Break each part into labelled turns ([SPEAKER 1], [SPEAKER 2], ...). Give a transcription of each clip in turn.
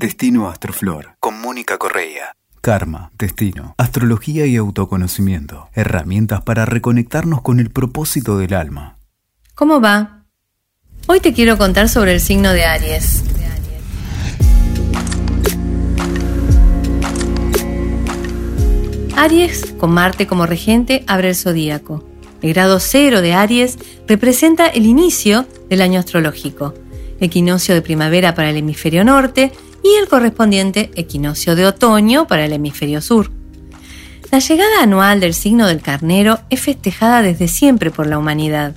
[SPEAKER 1] Destino Astroflor con Mónica Correa. Karma, destino, astrología y autoconocimiento. Herramientas para reconectarnos con el propósito del alma.
[SPEAKER 2] ¿Cómo va? Hoy te quiero contar sobre el signo de Aries. Aries, con Marte como regente, abre el zodíaco. El grado cero de Aries representa el inicio del año astrológico, equinoccio de primavera para el hemisferio norte y el correspondiente equinoccio de otoño para el hemisferio sur. La llegada anual del signo del carnero es festejada desde siempre por la humanidad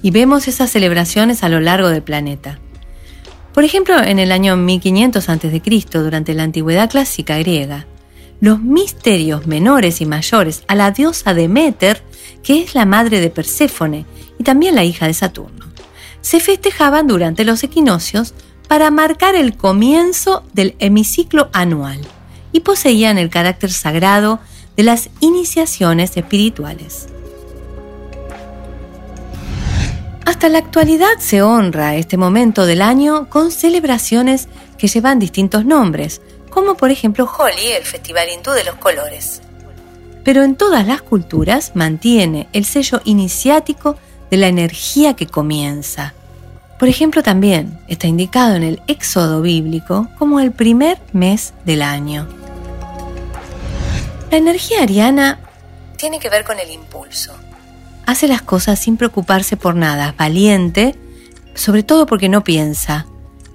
[SPEAKER 2] y vemos esas celebraciones a lo largo del planeta. Por ejemplo, en el año 1500 a.C., durante la antigüedad clásica griega, los misterios menores y mayores a la diosa Demeter, que es la madre de Perséfone y también la hija de Saturno, se festejaban durante los equinoccios para marcar el comienzo del hemiciclo anual y poseían el carácter sagrado de las iniciaciones espirituales. Hasta la actualidad se honra este momento del año con celebraciones que llevan distintos nombres, como por ejemplo Holi, el festival hindú de los colores. Pero en todas las culturas mantiene el sello iniciático de la energía que comienza, por ejemplo, también está indicado en el Éxodo bíblico como el primer mes del año. La energía ariana tiene que ver con el impulso. Hace las cosas sin preocuparse por nada, valiente, sobre todo porque no piensa,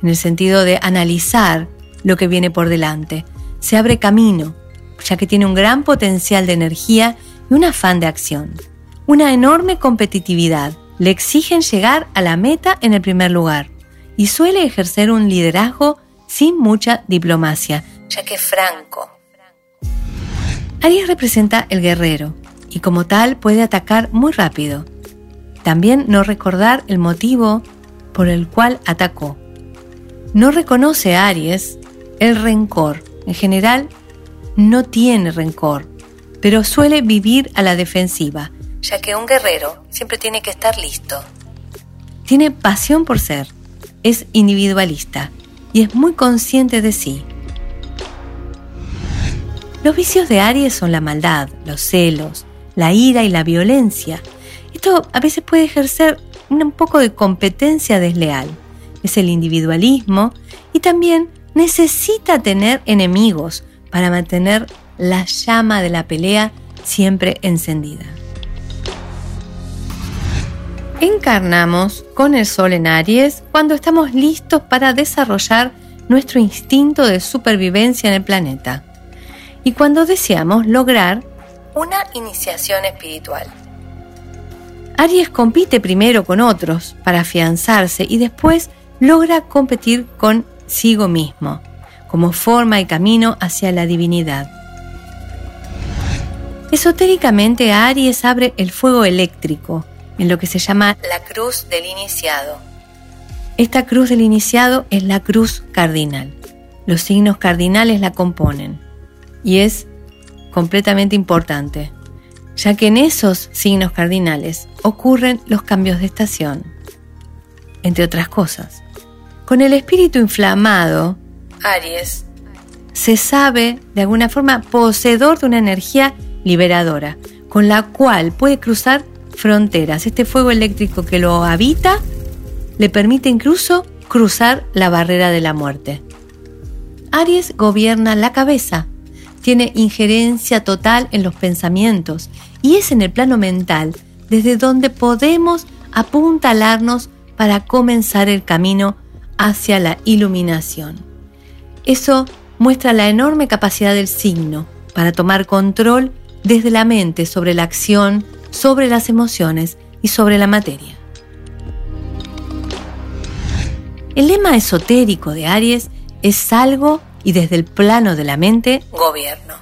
[SPEAKER 2] en el sentido de analizar lo que viene por delante. Se abre camino, ya que tiene un gran potencial de energía y un afán de acción. Una enorme competitividad le exigen llegar a la meta en el primer lugar y suele ejercer un liderazgo sin mucha diplomacia, ya que franco. Aries representa el guerrero y como tal puede atacar muy rápido. También no recordar el motivo por el cual atacó. No reconoce a Aries el rencor. En general, no tiene rencor, pero suele vivir a la defensiva ya que un guerrero siempre tiene que estar listo. Tiene pasión por ser, es individualista y es muy consciente de sí. Los vicios de Aries son la maldad, los celos, la ira y la violencia. Esto a veces puede ejercer un poco de competencia desleal. Es el individualismo y también necesita tener enemigos para mantener la llama de la pelea siempre encendida encarnamos con el Sol en Aries cuando estamos listos para desarrollar nuestro instinto de supervivencia en el planeta y cuando deseamos lograr una iniciación espiritual. Aries compite primero con otros para afianzarse y después logra competir consigo mismo, como forma y camino hacia la divinidad. Esotéricamente Aries abre el fuego eléctrico, en lo que se llama la cruz del iniciado. Esta cruz del iniciado es la cruz cardinal. Los signos cardinales la componen y es completamente importante, ya que en esos signos cardinales ocurren los cambios de estación, entre otras cosas. Con el espíritu inflamado, Aries, se sabe de alguna forma poseedor de una energía liberadora, con la cual puede cruzar fronteras. Este fuego eléctrico que lo habita le permite incluso cruzar la barrera de la muerte. Aries gobierna la cabeza, tiene injerencia total en los pensamientos y es en el plano mental desde donde podemos apuntalarnos para comenzar el camino hacia la iluminación. Eso muestra la enorme capacidad del signo para tomar control desde la mente sobre la acción, sobre las emociones y sobre la materia. El lema esotérico de Aries es algo y desde el plano de la mente, gobierno.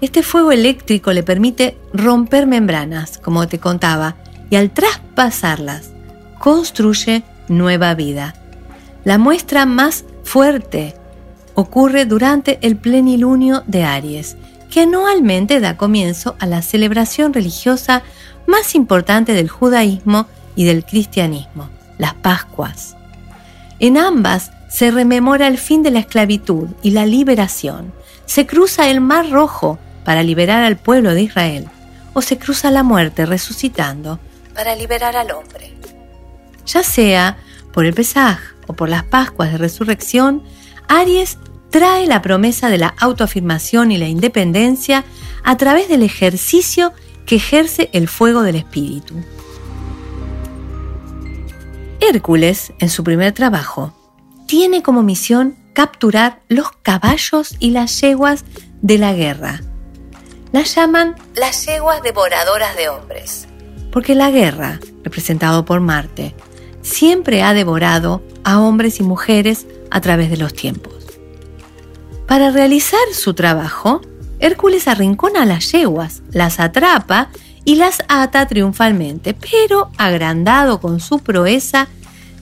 [SPEAKER 2] Este fuego eléctrico le permite romper membranas, como te contaba, y al traspasarlas, construye nueva vida. La muestra más fuerte ocurre durante el plenilunio de Aries que anualmente da comienzo a la celebración religiosa más importante del judaísmo y del cristianismo, las Pascuas. En ambas se rememora el fin de la esclavitud y la liberación. Se cruza el Mar Rojo para liberar al pueblo de Israel. O se cruza la muerte resucitando para liberar al hombre. Ya sea por el Pesaj o por las Pascuas de Resurrección, Aries trae la promesa de la autoafirmación y la independencia a través del ejercicio que ejerce el fuego del espíritu. Hércules, en su primer trabajo, tiene como misión capturar los caballos y las yeguas de la guerra. Las llaman las yeguas devoradoras de hombres, porque la guerra, representado por Marte, siempre ha devorado a hombres y mujeres a través de los tiempos. Para realizar su trabajo, Hércules arrincona a las yeguas, las atrapa y las ata triunfalmente, pero agrandado con su proeza,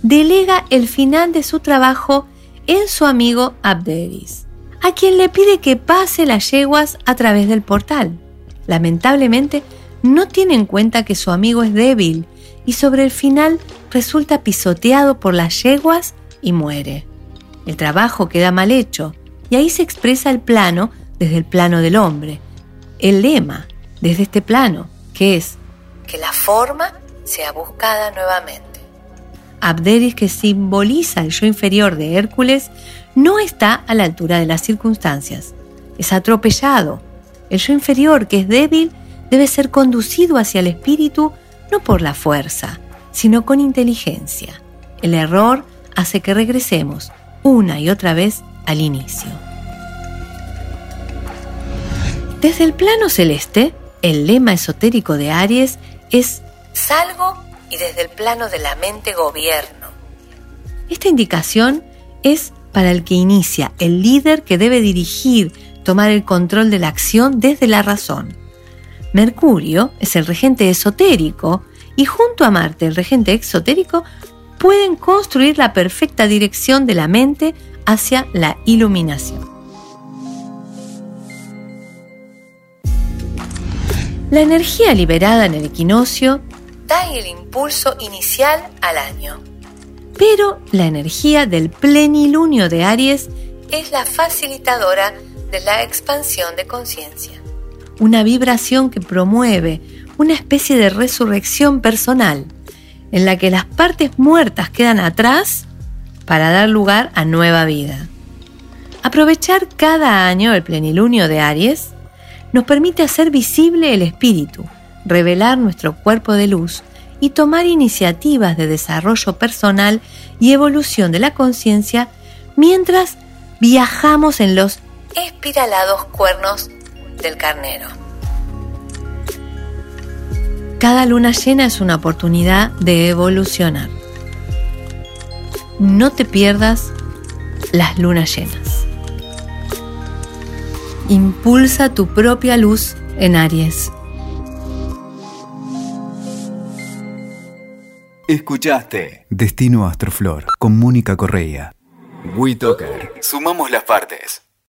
[SPEAKER 2] delega el final de su trabajo en su amigo Abderis, a quien le pide que pase las yeguas a través del portal. Lamentablemente, no tiene en cuenta que su amigo es débil y sobre el final resulta pisoteado por las yeguas y muere. El trabajo queda mal hecho y ahí se expresa el plano desde el plano del hombre. El lema desde este plano, que es que la forma sea buscada nuevamente. Abderis, que simboliza el yo inferior de Hércules, no está a la altura de las circunstancias. Es atropellado. El yo inferior, que es débil, debe ser conducido hacia el espíritu no por la fuerza, sino con inteligencia. El error hace que regresemos una y otra vez al inicio. Desde el plano celeste, el lema esotérico de Aries es salgo y desde el plano de la mente gobierno. Esta indicación es para el que inicia, el líder que debe dirigir, tomar el control de la acción desde la razón. Mercurio es el regente esotérico y junto a Marte, el regente exotérico, pueden construir la perfecta dirección de la mente hacia la iluminación. La energía liberada en el equinoccio da el impulso inicial al año. Pero la energía del plenilunio de Aries es la facilitadora de la expansión de conciencia. Una vibración que promueve una especie de resurrección personal, en la que las partes muertas quedan atrás para dar lugar a nueva vida. Aprovechar cada año el plenilunio de Aries nos permite hacer visible el espíritu, revelar nuestro cuerpo de luz y tomar iniciativas de desarrollo personal y evolución de la conciencia mientras viajamos en los espiralados cuernos del carnero. Cada luna llena es una oportunidad de evolucionar. No te pierdas las lunas llenas. Impulsa tu propia luz en Aries.
[SPEAKER 1] Escuchaste Destino Astroflor con Mónica Correa. WeToker. Sumamos las partes.